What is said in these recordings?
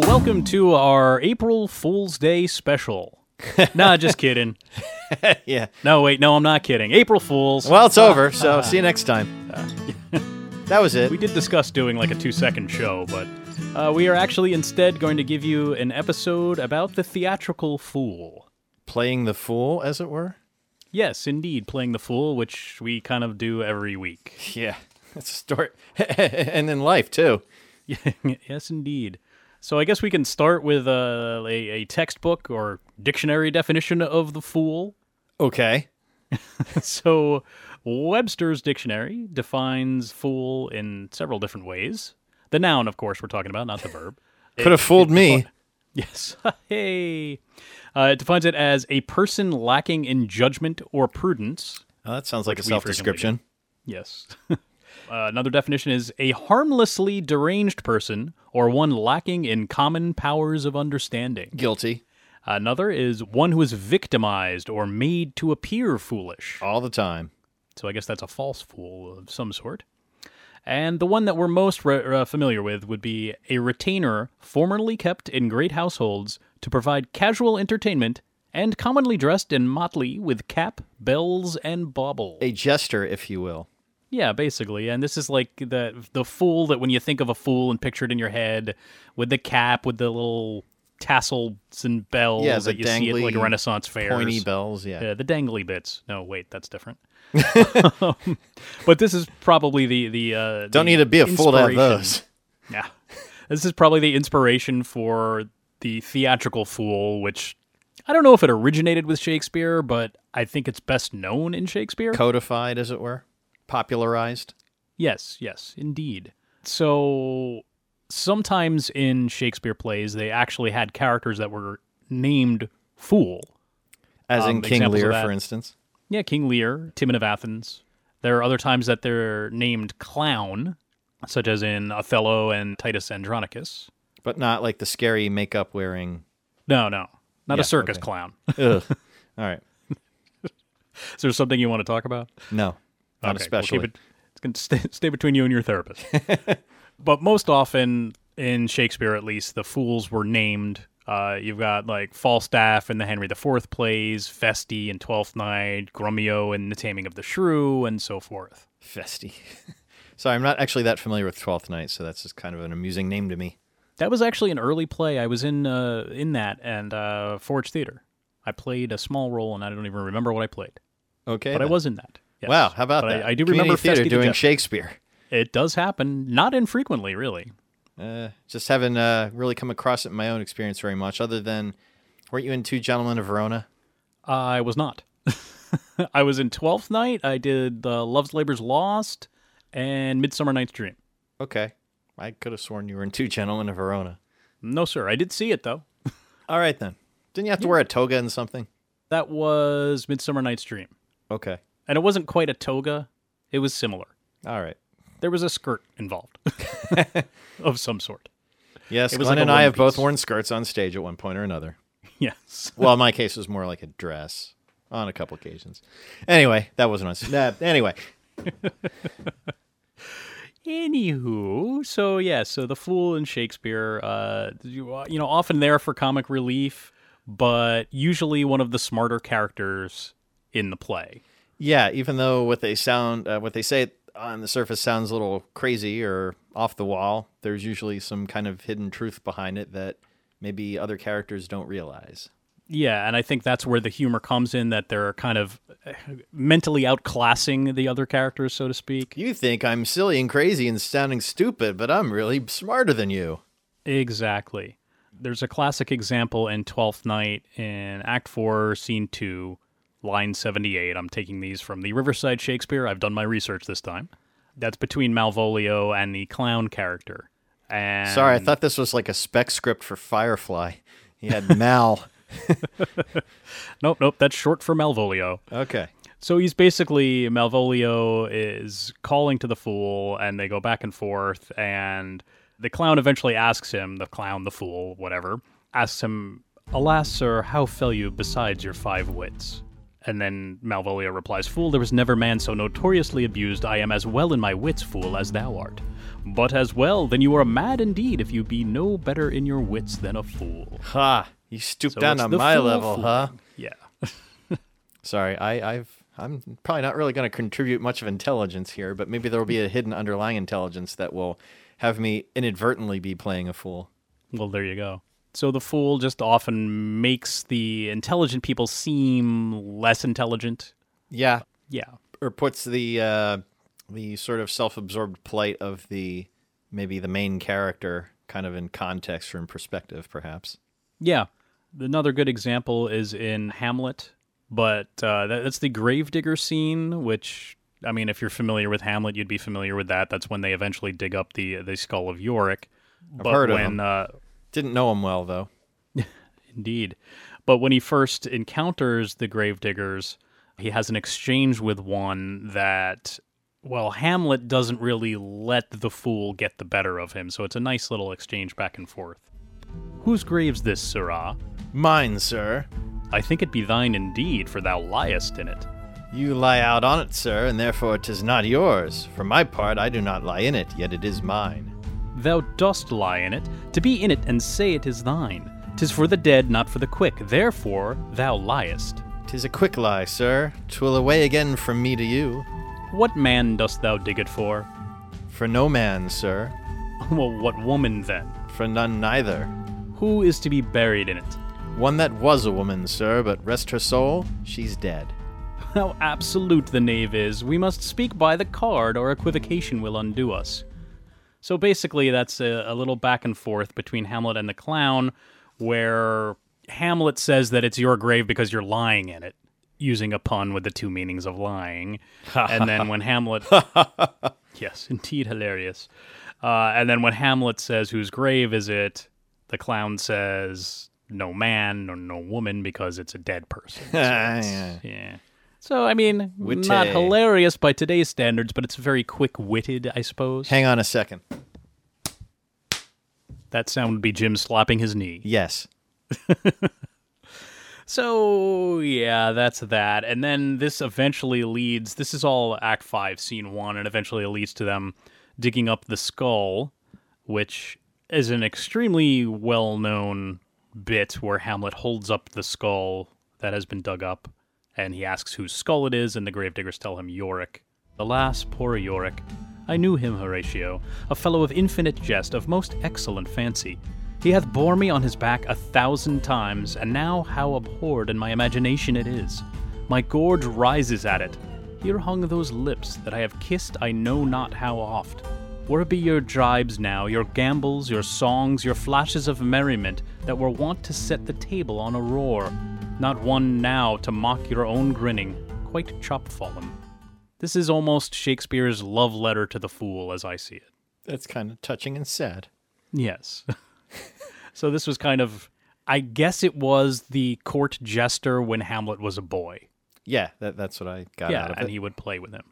Welcome to our April Fool's Day special. nah, just kidding. yeah. No, wait, no, I'm not kidding. April Fools. Well, it's over, so see you next time. that was it. we did discuss doing like a two second show, but uh, we are actually instead going to give you an episode about the theatrical fool. Playing the fool, as it were. Yes, indeed, playing the fool, which we kind of do every week. Yeah. That's a story. and in life, too. yes, indeed. So I guess we can start with uh, a, a textbook or dictionary definition of the fool. Okay. so Webster's dictionary defines fool in several different ways. The noun, of course, we're talking about, not the verb. Could have fooled me. Yes. hey. Uh, it defines it as a person lacking in judgment or prudence. Oh, that sounds like a self description. Yes. Uh, another definition is a harmlessly deranged person or one lacking in common powers of understanding. Guilty. Another is one who is victimized or made to appear foolish. All the time. So I guess that's a false fool of some sort. And the one that we're most re- uh, familiar with would be a retainer formerly kept in great households to provide casual entertainment and commonly dressed in motley with cap, bells, and bauble. A jester, if you will. Yeah, basically. And this is like the the fool that when you think of a fool and picture it in your head with the cap, with the little tassels and bells Yeah, that you see at like dangly, Renaissance fairs. Pointy bells, yeah. Yeah, the dangly bits. No, wait, that's different. Um, but this is probably the the uh, Don't the need to be a fool to have those. Yeah, this is probably the inspiration for the theatrical fool, which I don't know if it originated with Shakespeare, but I think it's best known in Shakespeare. Codified, as it were. Popularized. Yes, yes, indeed. So sometimes in Shakespeare plays, they actually had characters that were named Fool. As in Um, King Lear, for instance. Yeah, King Lear, Timon of Athens. There are other times that they're named Clown, such as in Othello and Titus Andronicus. But not like the scary makeup wearing. No, no, not Yeah, a circus okay. clown. All right. Is there something you want to talk about? No. Not Okay, especially. We'll it, it's going to stay, stay between you and your therapist. but most often in Shakespeare, at least, the fools were named. Uh, you've got like Falstaff in the Henry IV plays, Feste in Twelfth Night, Grumio in The Taming of the Shrew, and so forth. Festy. Sorry, I'm not actually that familiar with Twelfth Night, so that's just kind of an amusing name to me. That was actually an early play. I was in uh, in that and uh, Forge Theater. I played a small role, and I don't even remember what I played, Okay. but I was in that. Yes. Wow, how about But that? I, I do Community remember theater doing Jester. Shakespeare. It does happen, not infrequently, really. Uh, just haven't uh, really come across it in my own experience very much, other than weren't you in Two Gentlemen of Verona? I was not. I was in Twelfth Night. I did the Love's Labor's Lost and Midsummer Night's Dream. Okay. I could have sworn you were in Two Gentlemen of Verona. No, sir. I did see it though. All right then. Didn't you have to wear a toga and something? That was Midsummer Night's Dream, Okay. And it wasn't quite a toga. It was similar. All right. There was a skirt involved of some sort. Yes, It was Glen like and I have both worn skirts on stage at one point or another. Yes. Well, my case, was more like a dress on a couple occasions. Anyway, that wasn't on. Nah, anyway, Anywho, so yeah, so the fool in Shakespeare, uh, you, you know, often there for comic relief, but usually one of the smarter characters in the play. Yeah. Even though what they sound, uh, what they say on the surface sounds a little crazy or off the wall, there's usually some kind of hidden truth behind it that maybe other characters don't realize. Yeah, and I think that's where the humor comes in that they're kind of uh, mentally outclassing the other characters, so to speak. You think I'm silly and crazy and sounding stupid, but I'm really smarter than you. Exactly. There's a classic example in Twelfth Night in Act 4, Scene 2, line 78. I'm taking these from the Riverside Shakespeare. I've done my research this time. That's between Malvolio and the clown character. And Sorry, I thought this was like a spec script for Firefly. He had Mal. Nope, nope. That's short for Malvolio. okay. So he's basically Malvolio is calling to the fool, and they go back and forth. And the clown eventually asks him, the clown, the fool, whatever, asks him, "Alas, sir, how fell you besides your five wits?" And then Malvolio replies, "Fool, there was never man so notoriously abused. I am as well in my wits, fool, as thou art. But as well, then you are mad indeed if you be no better in your wits than a fool." Ha! You stooped So down on my level, fool. huh? Yeah. Sorry, I, I've I'm probably not really going to contribute much of intelligence here, but maybe there will be a hidden underlying intelligence that will have me inadvertently be playing a fool. Well, there you go. So the fool just often makes the intelligent people seem less intelligent. Yeah, Yeah. or puts the uh, the sort of self-absorbed plight of the maybe the main character kind of in context or in perspective, perhaps. Yeah. Another good example is in Hamlet, but uh, that, that's the gravedigger scene, which, I mean, if you're familiar with Hamlet, you'd be familiar with that. That's when they eventually dig up the the skull of Yorick. But heard of when. Uh, Didn't know him well though. Indeed. But when he first encounters the gravediggers, he has an exchange with one that, well, Hamlet doesn't really let the fool get the better of him. So it's a nice little exchange back and forth. Whose grave's this, sirrah? Mine, sir. I think it be thine indeed, for thou liest in it. You lie out on it, sir, and therefore 'tis not yours. For my part, I do not lie in it, yet it is mine. Thou dost lie in it, to be in it and say it is thine. Tis for the dead, not for the quick. Therefore thou liest. Tis a quick lie, sir. Twill away again from me to you. What man dost thou dig it for? For no man, sir. well, what woman then? For none neither. Who is to be buried in it? One that was a woman, sir, but rest her soul, she's dead. How absolute the knave is. We must speak by the card, or equivocation will undo us. So basically, that's a, a little back and forth between Hamlet and the clown, where Hamlet says that it's your grave because you're lying in it, using a pun with the two meanings of lying. and then when Hamlet. yes, indeed hilarious. Uh, and then when Hamlet says, Whose grave is it? the clown says, No man or no woman because it's a dead person. So Yeah. yeah. So I mean, not hilarious by today's standards, but it's very quick-witted, I suppose. Hang on a second. that sound would be Jim slapping his knee. Yes. So yeah, that's that. And then this eventually leads. This is all Act Five, Scene One, and eventually it leads to them digging up the skull, which is an extremely well-known bit where Hamlet holds up the skull that has been dug up, and he asks whose skull it is, and the gravediggers tell him Yorick. Alas, poor Yorick. I knew him, Horatio, a fellow of infinite jest, of most excellent fancy. He hath bore me on his back a thousand times, and now how abhorred in my imagination it is. My gorge rises at it. Here hung those lips that I have kissed I know not how oft. Where be your jibes now, your gambols, your songs, your flashes of merriment that were wont to set the table on a roar? Not one now to mock your own grinning, quite chopfallen. This is almost Shakespeare's love letter to the fool, as I see it. That's kind of touching and sad. Yes. so this was kind of, I guess it was the court jester when Hamlet was a boy. Yeah, that, that's what I got yeah, out of it. and he would play with him.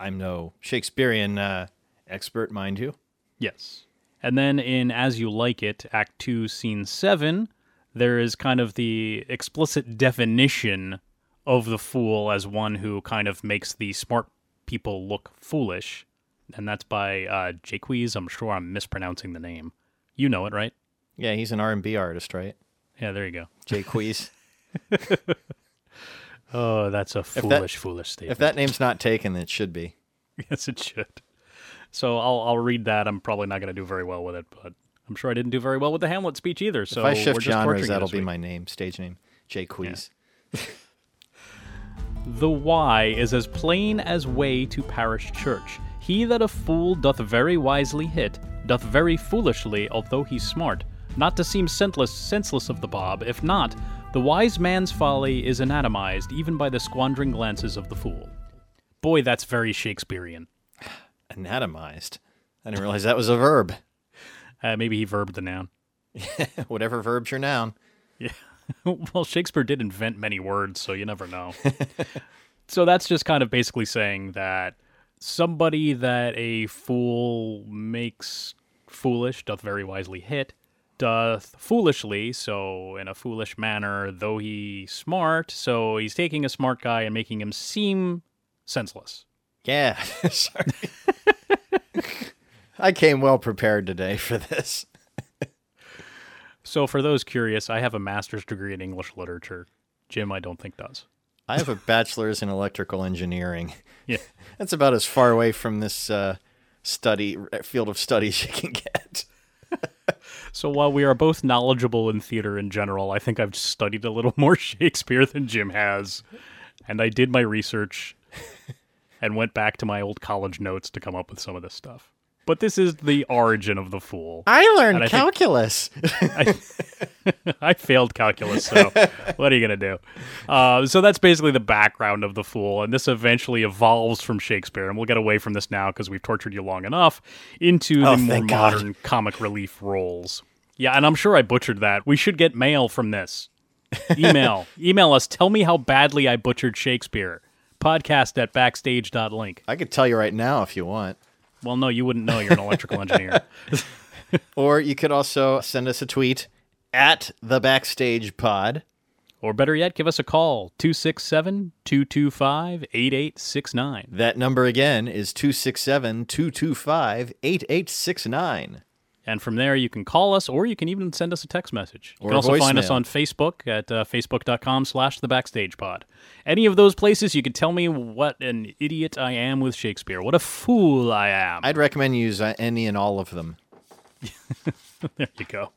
I'm no Shakespearean uh, expert, mind you. Yes. And then in As You Like It, Act 2, Scene 7, there is kind of the explicit definition of the fool as one who kind of makes the smart people look foolish. And that's by uh, Jaques. I'm sure I'm mispronouncing the name. You know it, right? Yeah, he's an R&B artist, right? Yeah, there you go. Jay Quees. Oh, that's a that- foolish, foolish statement. if that name's not taken, it should be. Yes, it should. So I'll I'll read that. I'm probably not going to do very well with it, but I'm sure I didn't do very well with the Hamlet speech either. So if I we're shift just genres, that'll be week. my name, stage name, Jay Quees. The why is as plain as way to parish church. He that a fool doth very wisely hit, doth very foolishly, although he's smart. Not to seem senseless, senseless of the bob, if not, the wise man's folly is anatomized even by the squandering glances of the fool. Boy, that's very Shakespearean. Anatomized. I didn't realize that was a verb. Uh, maybe he verbed the noun. Whatever verbs your noun. Yeah. well, Shakespeare did invent many words, so you never know. so that's just kind of basically saying that somebody that a fool makes foolish doth very wisely hit, doth foolishly, so in a foolish manner, though he smart, so he's taking a smart guy and making him seem senseless. Yeah. Sorry. I came well prepared today for this. So for those curious, I have a master's degree in English literature. Jim, I don't think does. I have a bachelor's in electrical engineering. Yeah. That's about as far away from this uh, study field of studies you can get. So while we are both knowledgeable in theater in general, I think I've studied a little more Shakespeare than Jim has. And I did my research and went back to my old college notes to come up with some of this stuff. But this is the origin of the fool. I learned I calculus. I, I failed calculus, so what are you going to do? Uh, so that's basically the background of the fool, and this eventually evolves from Shakespeare, and we'll get away from this now because we've tortured you long enough into Oh, the more God. modern comic relief roles. Yeah, and I'm sure I butchered that. We should get mail from this. Email. Email us. Tell me how badly I butchered Shakespeare. Podcast at backstage.link. I could tell you right now if you want. Well, no, you wouldn't know. You're an electrical engineer. Or you could also send us a tweet at the backstage pod. Or better yet, give us a call 267 225 8869. That number again is 267 225 8869. And from there, you can call us or you can even send us a text message. You Or can also find us on Facebook at uh, facebook.com slash the backstage pod. Any of those places, you can tell me what an idiot I am with Shakespeare. What a fool I am. I'd recommend you use uh, any and all of them. there you go.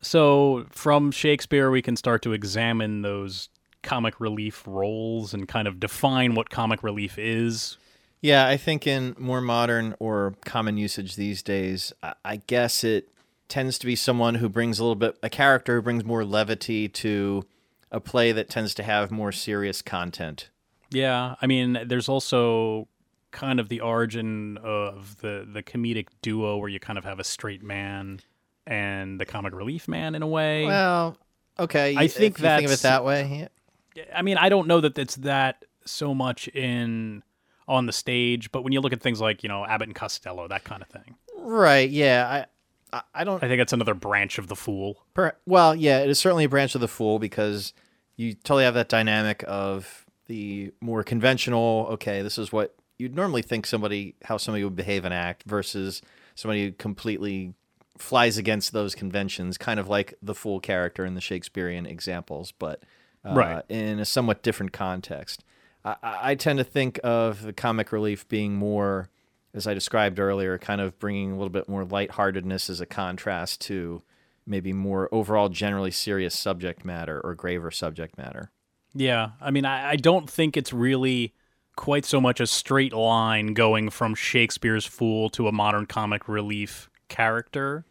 So, from Shakespeare, we can start to examine those comic relief roles and kind of define what comic relief is. Yeah, I think in more modern or common usage these days, I- guess it tends to be someone who brings a little bit, a character who brings more levity to a play that tends to have more serious content. Yeah, I mean, there's also kind of the origin of the the comedic duo where you kind of have a straight man and the comic relief man in a way. Well, okay. I think you think of it that way. yeah. I mean, I don't know that it's that so much in on the stage, but when you look at things like you know Abbott and Costello, that kind of thing, Right. Yeah. I, I, don't. I think it's another branch of the fool. Per, well, yeah, it is certainly a branch of the fool because you totally have that dynamic of the more conventional. Okay, this is what you'd normally think somebody how somebody would behave and act versus somebody who completely flies against those conventions, kind of like the fool character in the Shakespearean examples, but uh, Right. in a somewhat different context. I, I tend to think of the comic relief being more, as I described earlier, kind of bringing a little bit more lightheartedness as a contrast to maybe more overall generally serious subject matter or graver subject matter. Yeah, I mean, I, I don't think it's really quite so much a straight line going from Shakespeare's fool to a modern comic relief character,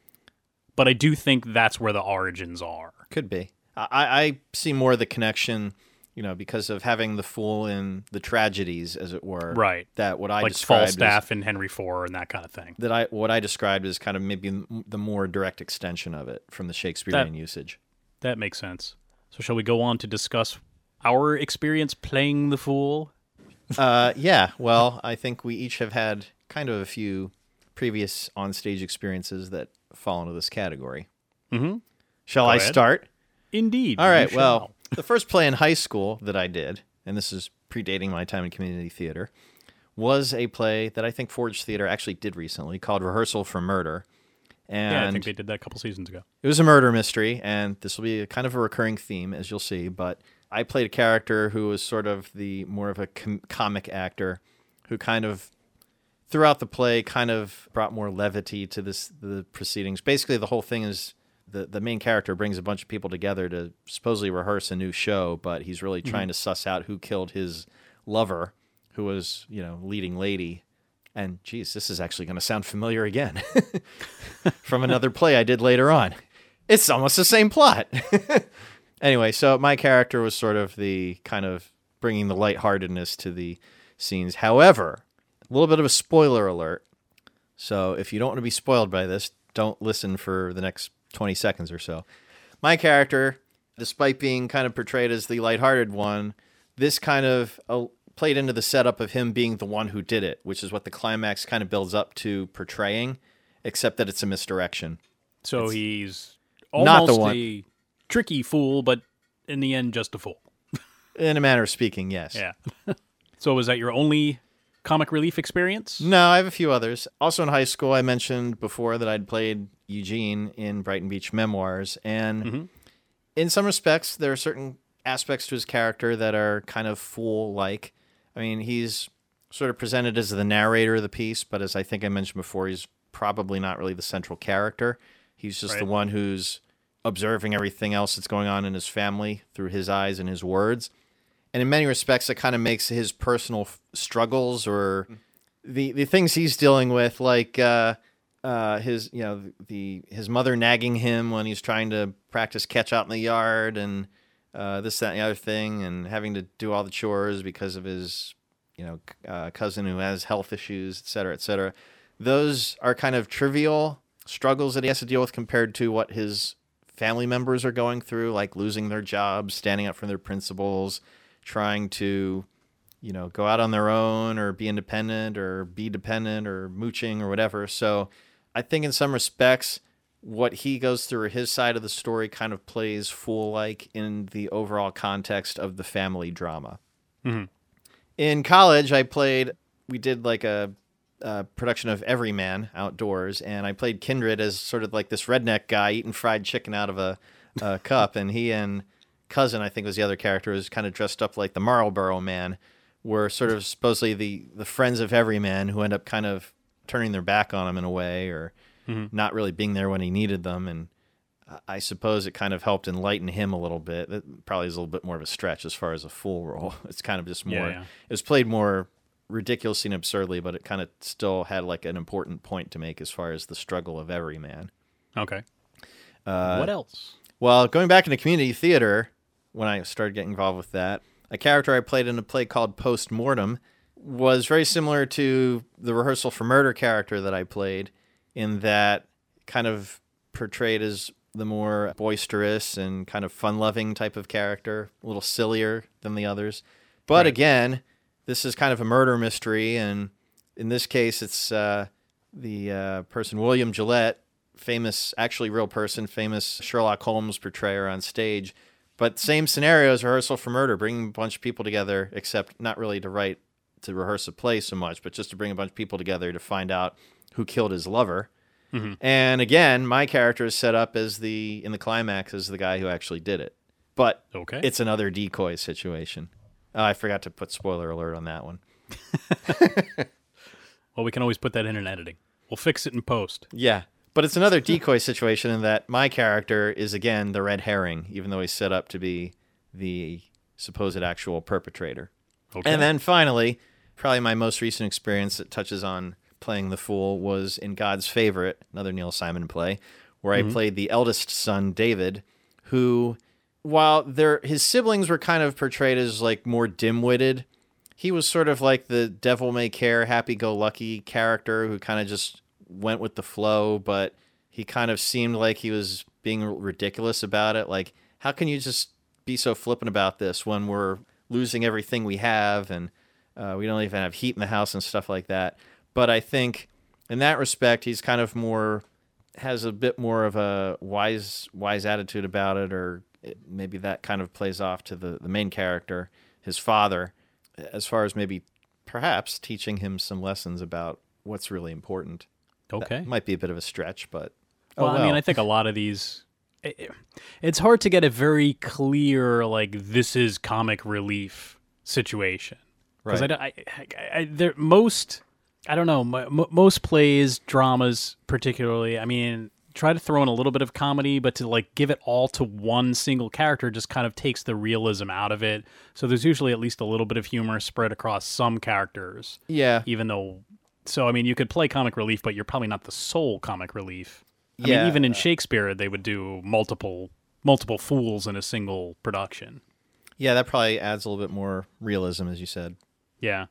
but I do think that's where the origins are. Could be. I, I see more of the connection, you know, because of having the fool in the tragedies, as it were. Right. That what I like Falstaff and Henry IV and that kind of thing. that I what I described is kind of maybe the more direct extension of it from the Shakespearean usage. That makes sense. So, shall we go on to discuss our experience playing the fool? Uh, yeah. Well, I think we each have had kind of a few previous onstage experiences that fall into this category. Mhm. Shall Go I ahead. start? Indeed. All right. Well, shall. The first play in high school that I did, and this is predating my time in community theater, was a play that I think Forge Theater actually did recently called Rehearsal for Murder. And yeah, I think they did that a couple seasons ago. it was a murder mystery, and this will be a kind of a recurring theme, as you'll see. But I played a character who was sort of the more of a com- comic actor, who kind of throughout the play kind of brought more levity to this the proceedings. Basically, the whole thing is the the main character brings a bunch of people together to supposedly rehearse a new show, but he's really mm-hmm. trying to suss out who killed his lover, who was you know leading lady. And geez, this is actually going to sound familiar again from another play I did later on. It's almost the same plot. anyway, so my character was sort of the kind of bringing the lightheartedness to the scenes. However, a little bit of a spoiler alert. So if you don't want to be spoiled by this, don't listen for the next 20 seconds or so. My character, despite being kind of portrayed as the lighthearted one, this kind of uh, played into the setup of him being the one who did it, which is what the climax kind of builds up to portraying, except that it's a misdirection. So he's not the one. a tricky fool, but in the end, just a fool. In a manner of speaking, yes. Yeah. so was that your only comic relief experience? No, I have a few others. Also in high school, I mentioned before that I'd played Eugene in Brighton Beach Memoirs. And Mhm. in some respects, there are certain aspects to his character that are kind of fool like. I mean, he's sort of presented as the narrator of the piece, but as I think I mentioned before, he's probably not really the central character. He's just the one who's observing everything else that's going on in his family through his eyes and his words. And in many respects, it kind of makes his personal f- struggles or the the things he's dealing with, like uh, uh, his you know the his mother nagging him when he's trying to practice catch out in the yard, and uh, this that and the other thing, and having to do all the chores because of his you know uh, cousin who has health issues, et cetera, et cetera. Those are kind of trivial struggles that he has to deal with compared to what his family members are going through, like losing their jobs, standing up for their principles, trying to you know, go out on their own or be independent or be dependent or mooching or whatever. So I think in some respects, what he goes through, his side of the story, kind of plays fool like in the overall context of the family drama. Mhm. In college, I played, we did like a, a production of Everyman outdoors, and I played Kindred as sort of like this redneck guy eating fried chicken out of a, a cup. And he and cousin, I think was the other character, was kind of dressed up like the Marlboro man were sort of supposedly the the friends of every man who end up kind of turning their back on him in a way or Mhm. not really being there when he needed them and I- I suppose it kind of helped enlighten him a little bit. That probably is a little bit more of a stretch as far as a full role. It's kind of just more. Yeah, yeah. It was played more ridiculously and absurdly, but it kind of still had like an important point to make as far as the struggle of every man. Okay. Uh, what else? well, going back into community theater, when I started getting involved with that, a character I played in a play called Post Mortem was very similar to the Rehearsal for Murder character that I played, in that kind of portrayed as the more boisterous and kind of fun loving type of character, a little sillier than the others. But Right. again, this is kind of a murder mystery, and in this case, it's uh, the uh, person William Gillette, famous, actually real person, famous Sherlock Holmes portrayer on stage. But same scenario as rehearsal for murder, bringing a bunch of people together, except not really to write to rehearse a play so much, but just to bring a bunch of people together to find out who killed his lover. Mhm. And again, my character is set up as the in the climax as the guy who actually did it. But Okay. it's another decoy situation. Oh, I forgot to put spoiler alert on that one. well, we can always put that in in editing. We'll fix it in post. Yeah. But it's another decoy situation in that my character is again the red herring, even though he's set up to be the supposed actual perpetrator. Okay. And then finally, probably my most recent experience that touches on playing the fool was in God's Favorite, another Neil Simon play, where I mm-hmm. played the eldest son, David, who, while their his siblings were kind of portrayed as like more dim-witted, he was sort of like the devil may care, happy-go-lucky character who kind of just went with the flow, but he kind of seemed like he was being ridiculous about it. Like, how can you just be so flippant about this when we're losing everything we have and uh, we don't even have heat in the house and stuff like that? But I think in that respect, he's kind of more has a bit more of a wise wise attitude about it, or it, maybe that kind of plays off to the the main character, his father, as far as maybe perhaps teaching him some lessons about what's really important. okay. That might be a bit of a stretch, but Well, oh I mean. I think a lot of these. It's hard to get a very clear, like, this is comic relief situation. Because Right. I, I, I, I, there, most, I don't know, mo- most plays, dramas, particularly, I mean, try to throw in a little bit of comedy, but to, like, give it all to one single character just kind of takes the realism out of it. So there's usually at least a little bit of humor spread across some characters, yeah, even though. So, I mean, you could play comic relief, but you're probably not the sole comic relief. I Yeah, mean, even in Shakespeare, they would do multiple multiple fools in a single production. yeah, that probably adds a little bit more realism, as you said. Yeah,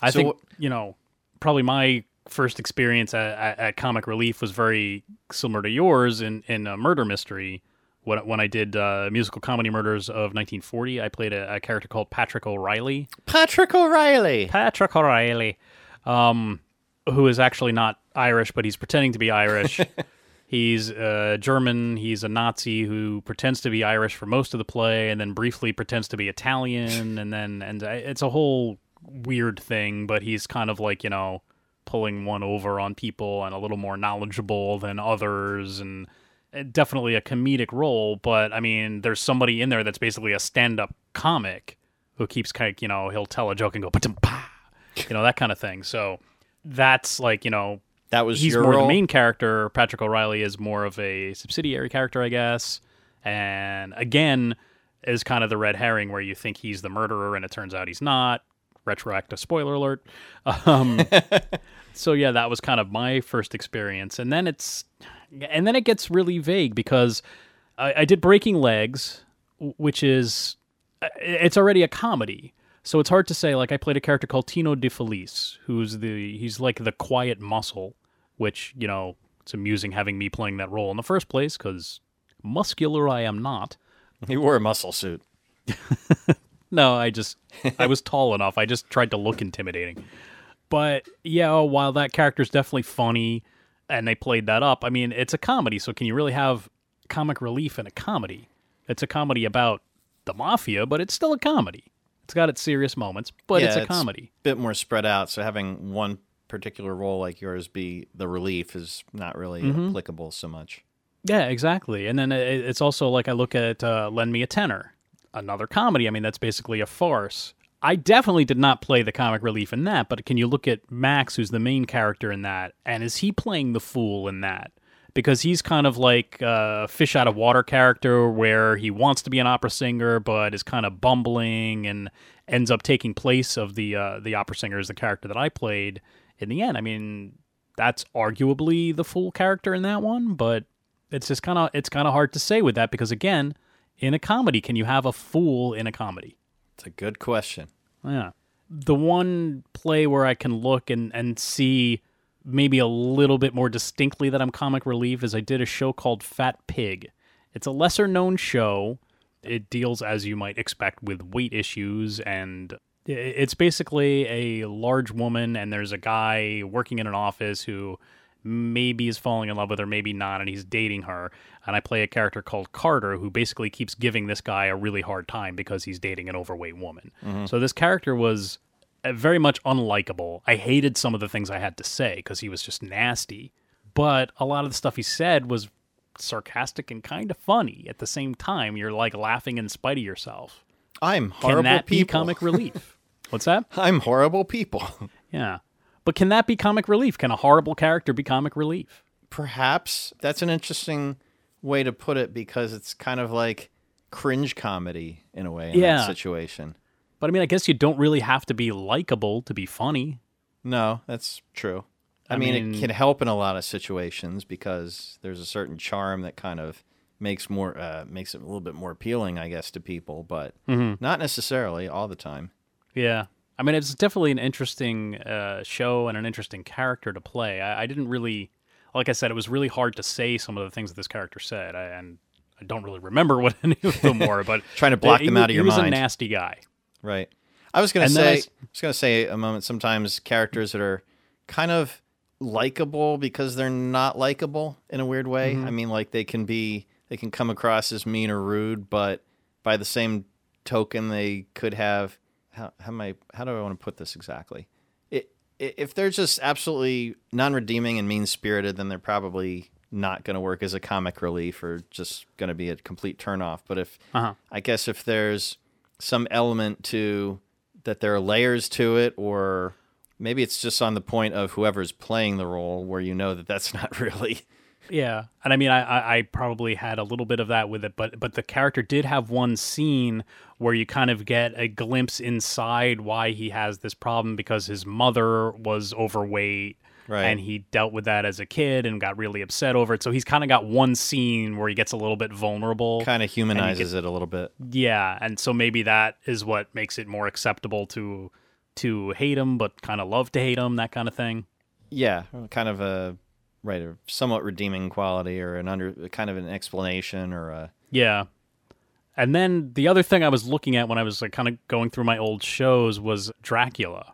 I So think you know probably my first experience at, at, at Comic Relief was very similar to yours in in a murder mystery. When when I did uh, musical comedy murders of 1940, I played a, a character called Patrick O'Reilly. Patrick O'Reilly. Patrick O'Reilly, um, who is actually not Irish, but he's pretending to be Irish. he's uh, German. He's a Nazi who pretends to be Irish for most of the play, and then briefly pretends to be Italian, and then and uh, it's a whole weird thing. But he's kind of like you know pulling one over on people and a little more knowledgeable than others, and uh, definitely a comedic role. But I mean, there's somebody in there that's basically a stand-up comic who keeps kind of you know he'll tell a joke and go you know that kind of thing. So that's like you know That was he's more role. the main character. Patrick O'Reilly is more of a subsidiary character, I guess. And again, is kind of the red herring where you think he's the murderer and it turns out he's not. Retroactive spoiler alert. Um, so yeah, that was kind of my first experience, and then it's, and then it gets really vague because I, I did Breaking Legs, which is, uh, it's already a comedy. So it's hard to say. Like I played a character called Tino De Felice, who's the he's like the quiet muscle, which you know it's amusing having me playing that role in the first place because muscular I am not. You wore a muscle suit. No, I just I was tall enough. I just tried to look intimidating. But yeah, while that character's definitely funny and they played that up, I mean, it's a comedy, so can you really have comic relief in a comedy? It's a comedy about the mafia, but it's still a comedy. It's got its serious moments, but it's Yeah, a comedy. A bit more spread out. So having one particular role like yours be the relief is not really Mm-hmm. applicable so much. Yeah, exactly. And then it's also like I look at uh, Lend Me a Tenor, another comedy. I mean, that's basically a farce. I definitely did not play the comic relief in that, but can you look at Max, who's the main character in that, and is he playing the fool in that? Because he's kind of like a fish out of water character where he wants to be an opera singer, but is kind of bumbling and ends up taking place of the uh, the opera singer as the character that I played in the end. I mean, that's arguably the fool character in that one, but it's just kind of it's kind of hard to say with that because again, in a comedy, can you have a fool in a comedy? It's a good question. Yeah. The one play where I can look and, and see maybe a little bit more distinctly that I'm comic relief is I did a show called Fat Pig. It's a lesser known show. It deals, as you might expect, with weight issues and it's basically a large woman and there's a guy working in an office who maybe is falling in love with her, maybe not, and he's dating her. And I play a character called Carter who basically keeps giving this guy a really hard time because he's dating an overweight woman. So this character was uh, very much unlikable. I hated some of the things I had to say because he was just nasty. But a lot of the stuff he said was sarcastic and kind of funny at the same time. You're like laughing in spite of yourself. I'm horrible Can that be people. comic relief? What's that? I'm horrible people. Yeah. But can that be comic relief? Can a horrible character be comic relief? Perhaps that's an interesting way to put it because it's kind of like cringe comedy in a way in Yeah. that situation. But I mean, I guess you don't really have to be likable to be funny. No, that's true. I, I mean, mean- it can help in a lot of situations because there's a certain charm that kind of makes more uh, makes it a little bit more appealing, I guess, to people, but Mm-hmm. not necessarily all the time. Yeah. I mean, it's definitely an interesting uh, show and an interesting character to play. I, I didn't really, like I said, it was really hard to say some of the things that this character said, I, and I don't really remember what any of them were. But Trying to block he them out of your mind. He was a nasty guy. Right. I was gonna And then I say, was gonna say a moment. Sometimes characters that are kind of likable because they're not likable in a weird way. Mm-hmm. I mean, like they can be, they can come across as mean or rude, but by the same token, they could have. How, how am I? How do I want to put this exactly? It, if they're just absolutely non-redeeming and mean-spirited, then they're probably not going to work as a comic relief or just going to be a complete turnoff. But if Uh-huh. I guess if there's some element to that there are layers to it or maybe it's just on the point of whoever's playing the role where you know that that's not really Yeah, and I mean, I, I, I probably had a little bit of that with it, but but the character did have one scene where you kind of get a glimpse inside why he has this problem because his mother was overweight, Right. And he dealt with that as a kid and got really upset over it. So he's kind of got one scene where he gets a little bit vulnerable. kind of humanizes it a little bit Yeah, and so maybe that is what makes it more acceptable to to hate him, but kind of love to hate him, that kind of thing. Yeah, kind of a right, a somewhat redeeming quality, or an under kind of an explanation, or a Yeah. And then the other thing I was looking at when I was like kind of going through my old shows was Dracula.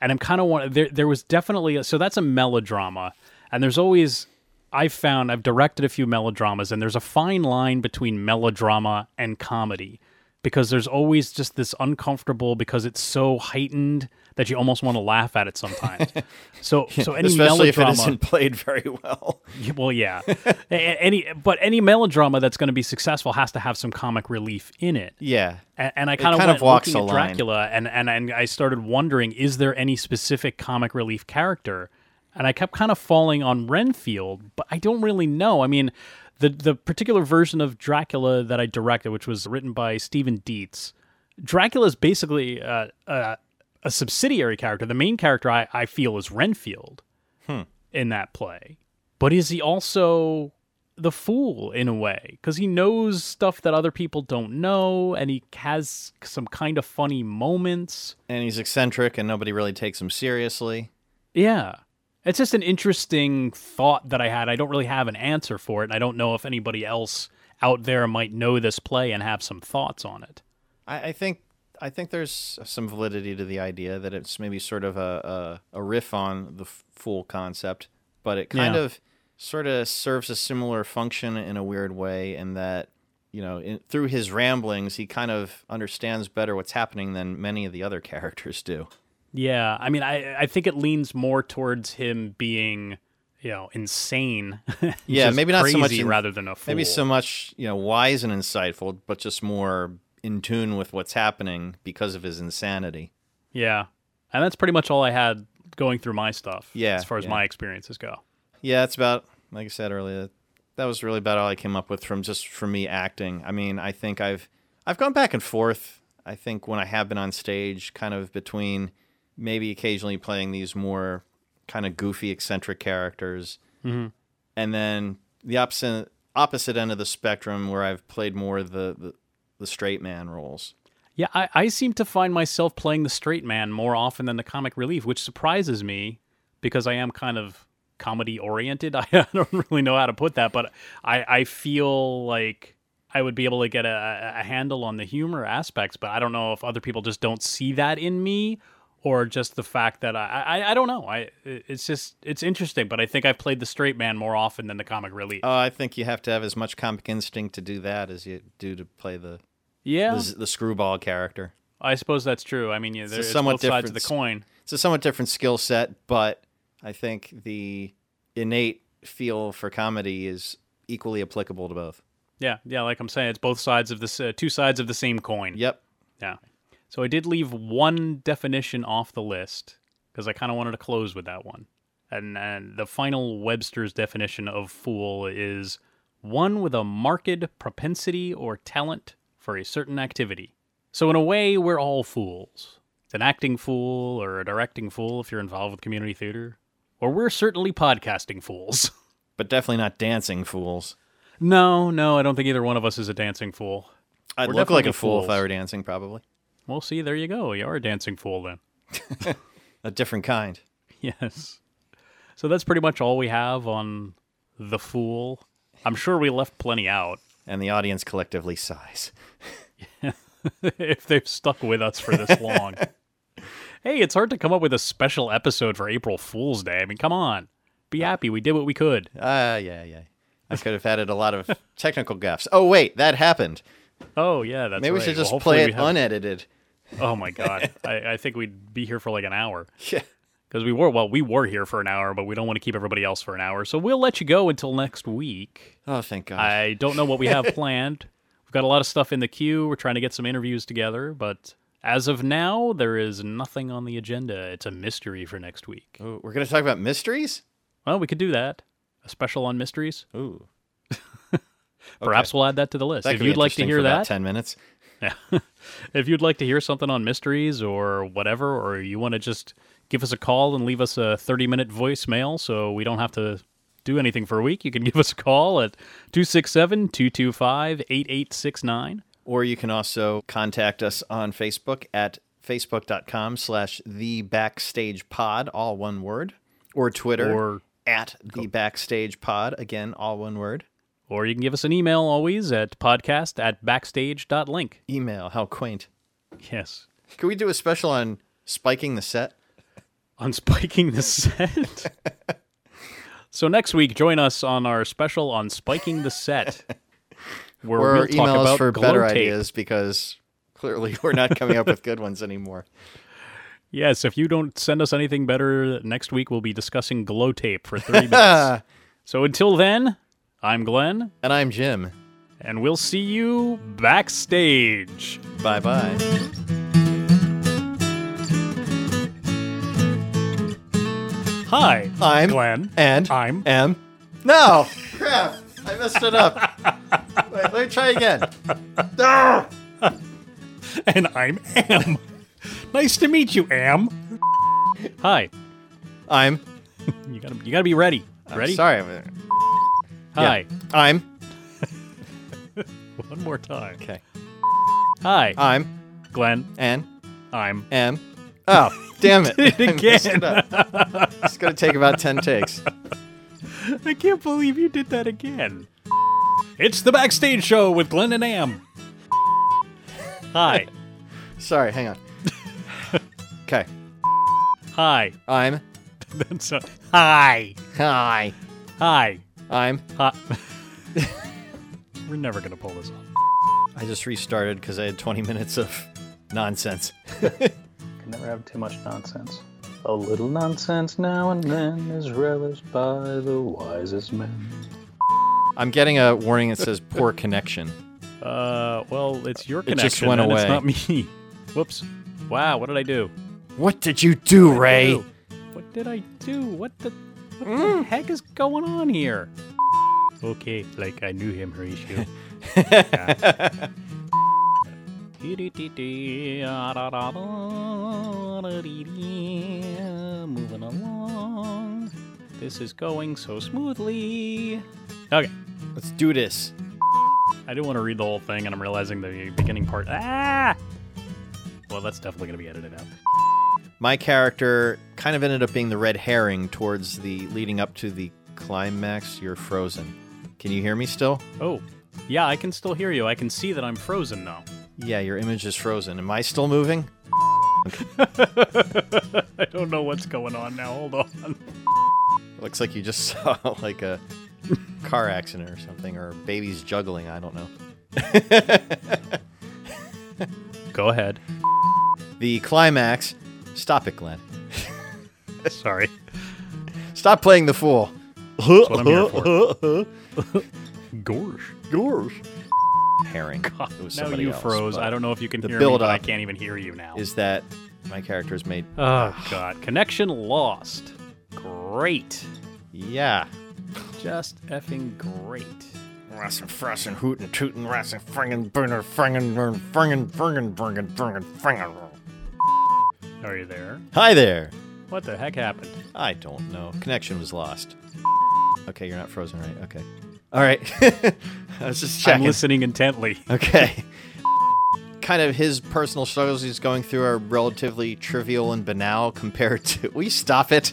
And I'm kind of want there there was definitely a, so that's a melodrama and there's always I've found I've directed a few melodramas and there's a fine line between melodrama and comedy because there's always just this uncomfortable because it's so heightened that you almost want to laugh at it sometimes. So so any especially if it melodrama isn't played very well. Well, yeah. Any, but any melodrama that's going to be successful has to have some comic relief in it. Yeah, And, and I kind of of went walks looking at line. Dracula, and, and and I started wondering, is there any specific comic relief character? And I kept kind of falling on Renfield, but I don't really know. I mean, the the particular version of Dracula that I directed, which was written by Steven Dietz, Dracula is basically uh, uh, a subsidiary character. The main character I, I feel is Renfield in that play. But is he also the fool in a way? Because he knows stuff that other people don't know, and he has some kind of funny moments. and he's eccentric, and nobody really takes him seriously. Yeah. It's just an interesting thought that I had. I don't really have an answer for it, and I don't know if anybody else out there might know this play and have some thoughts on it. I, I think I think there's some validity to the idea that it's maybe sort of a a, a riff on the f- fool concept, but it kind Yeah. of sort of serves a similar function in a weird way, in that you know in, through his ramblings he kind of understands better what's happening than many of the other characters do. Yeah, I mean, I I think it leans more towards him being, you know, insane. Yeah, maybe not so much in- rather than a fool. Maybe so much you know wise and insightful, but just more in tune with what's happening because of his insanity. Yeah, and that's pretty much all I had going through my stuff. Yeah, as far as yeah. my experiences go. Yeah, that's about like I said earlier. That was really about all I came up with from just from me acting. I mean, I think I've I've gone back and forth. I think when I have been on stage, kind of between maybe occasionally playing these more kind of goofy, eccentric characters, Mhm. and then the opposite opposite end of the spectrum where I've played more the the, the straight man roles. Yeah, I, I seem to find myself playing the straight man more often than the comic relief, which surprises me because I am kind of comedy oriented. I don't really know how to put that, but I, I feel like I would be able to get a, a handle on the humor aspects, but I don't know if other people just don't see that in me or just the fact that I, I, I don't know. I it's just it's interesting, but I think I've played the straight man more often than the comic relief. Oh, I think you have to have as much comic instinct to do that as you do to play the yeah, the, the screwball character. I suppose that's true. I mean, yeah, there's somewhat both sides of the coin. it's a somewhat different skill set, but I think the innate feel for comedy is equally applicable to both. Yeah, yeah, like I'm saying, it's both sides of this, uh, two sides of the same coin. Yep. Yeah. So I did leave one definition off the list because I kind of wanted to close with that one. And, and the final Webster's definition of fool is one with a marked propensity or talent for a certain activity. So in a way, we're all fools. It's an acting fool or a directing fool if you're involved with community theater. Or we're certainly podcasting fools. But definitely not dancing fools. no, no, I don't think either one of us is a dancing fool. I'd We're look like a fool if. I were dancing, probably. Well, see, there you go. You are a dancing fool then. A different kind. Yes. So that's pretty much all we have on The Fool. I'm sure we left plenty out And the audience collectively sighs. if they've stuck with us for this long. hey, it's hard to come up with a special episode for April Fool's Day. I mean, come on. Be happy. We did what we could. Ah, yeah, yeah. I could have added a lot of technical gaffes. Oh, wait, that happened. Oh, yeah, that's Maybe we should just hopefully play it have- unedited. Oh, my God. I, I think we'd be here for like an hour. Yeah. Because we were, well, we were here for an hour, but we don't want to keep everybody else for an hour. So we'll let you go until next week. Oh, thank God. I don't know what we have planned. We've got a lot of stuff in the queue. We're trying to get some interviews together, but as of now, there is nothing on the agenda. It's a mystery for next week. Ooh, we're going to talk about mysteries? Well, we could do that. A special on mysteries. Ooh. Perhaps we'll add that to the list. That if you'd like to hear that, 10 minutes. if you'd like to hear something on mysteries or whatever, or you want to just give us a call and leave us a 30 minute voicemail so we don't have to do anything for a week, you can give us a call at 267 225 8869. Or you can also contact us on Facebook at facebook.com slash the backstage pod, all one word. Or Twitter. or at the backstage pod. Again, all one word. Or you can give us an email always at podcast at backstage.link. Email. How quaint. Yes. Can we do a special on spiking the set? On spiking the set. so next week, join us on our special on spiking the set. Where Or we'll talk email us about for better tape. ideas because clearly we're not coming up with good ones anymore. Yes, if you don't send us anything better, next week we'll be discussing glow tape for 30 minutes. so until then, I'm Glen, And I'm Jim. and we'll see you backstage. Bye bye. Hi, I'm Glen. And I'm am. No! Crap! I messed it up. Wait, let me try again. No! and I'm Am. nice to meet you, Am. Hi. I'm. You gotta you gotta be ready. I'm Ready? Sorry. I'm- Hi. I'm. One more time. Okay. Hi, I'm. Glen. And. I'm. Am. Oh, damn it. It again. up. It's going to take about 10 takes. I can't believe you did that again. It's the backstage show with Glen and Am. Hi. Sorry, hang on. Okay. Hi. I'm. That's a, hi. Hi. Hi. I'm. hot. We're never gonna pull this off. I just restarted because I had 20 minutes of nonsense. Can never have too much nonsense. A little nonsense now and then is relished by the wisest men. I'm getting a warning that says poor connection. Uh, well, it's your connection. It connection. just went and It's away. not me. Whoops. Wow. What did I do? What did you do, What did Ray? do? What did I do? What the what Mm. the heck is going on here? Okay, like I knew him, Horatio. Moving along. This is going so smoothly. Okay. Let's do this. I didn't want to read the whole thing, and I'm realizing the beginning part. Ah! Well, that's definitely going to be edited out. My character kind of ended up being the red herring towards the leading up to the climax. You're frozen. Can you hear me still? Oh, yeah, I can still hear you. I can see that I'm frozen now. Yeah, your image is frozen. Am I still moving? I don't know what's going on now. Hold on. Looks like you just saw like a car accident or something, or babies juggling. I don't know. Go ahead. The climax. Stop it, Glen. Sorry. Stop playing the fool. That's what I'm here for. Gorsh. Yours. Herring. God, It was now you else, froze. I don't know if you can the hear me, but I can't even hear you now. Is that my character is made? Ah, oh, God. Connection lost. Great. Yeah. Just effing great. Rassen, frassen, hootin', tootin', rassen, fringen, burner, fringen, burn, fringen, fringen, fringen, fringen, fringen. Are you there? Hi there. What the heck happened? I don't know. Connection was lost. Okay, you're not frozen, right? Okay. All right. I was just I'm listening intently. Okay. kind of his personal struggles he's going through are relatively trivial and banal compared to. Will you stop it?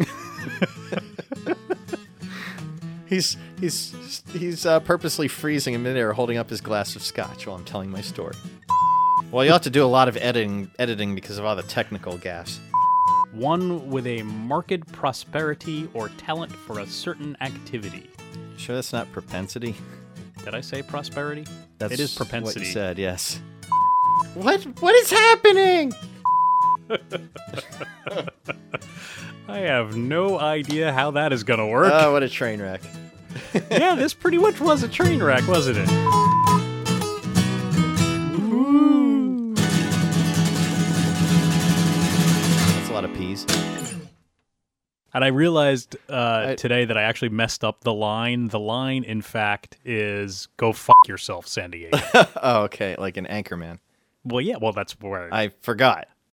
he's he's he's uh, purposely freezing in midair, holding up his glass of scotch while I'm telling my story. Well, you have to do a lot of editing, editing because of all the technical gaffes. One with a marked prosperity or talent for a certain activity. Sure, that's not propensity. Did I say prosperity? That's it is propensity. What you said, yes. What? What is happening? I have no idea how that is going to work. Oh, what a train wreck! yeah, this pretty much was a train wreck, wasn't it? Lot of peas. And I realized uh, I- today that I actually messed up the line. The line, in fact, is "Go fuck yourself, San Diego." oh, okay, like an anchorman. well, yeah, well, that's where I forgot.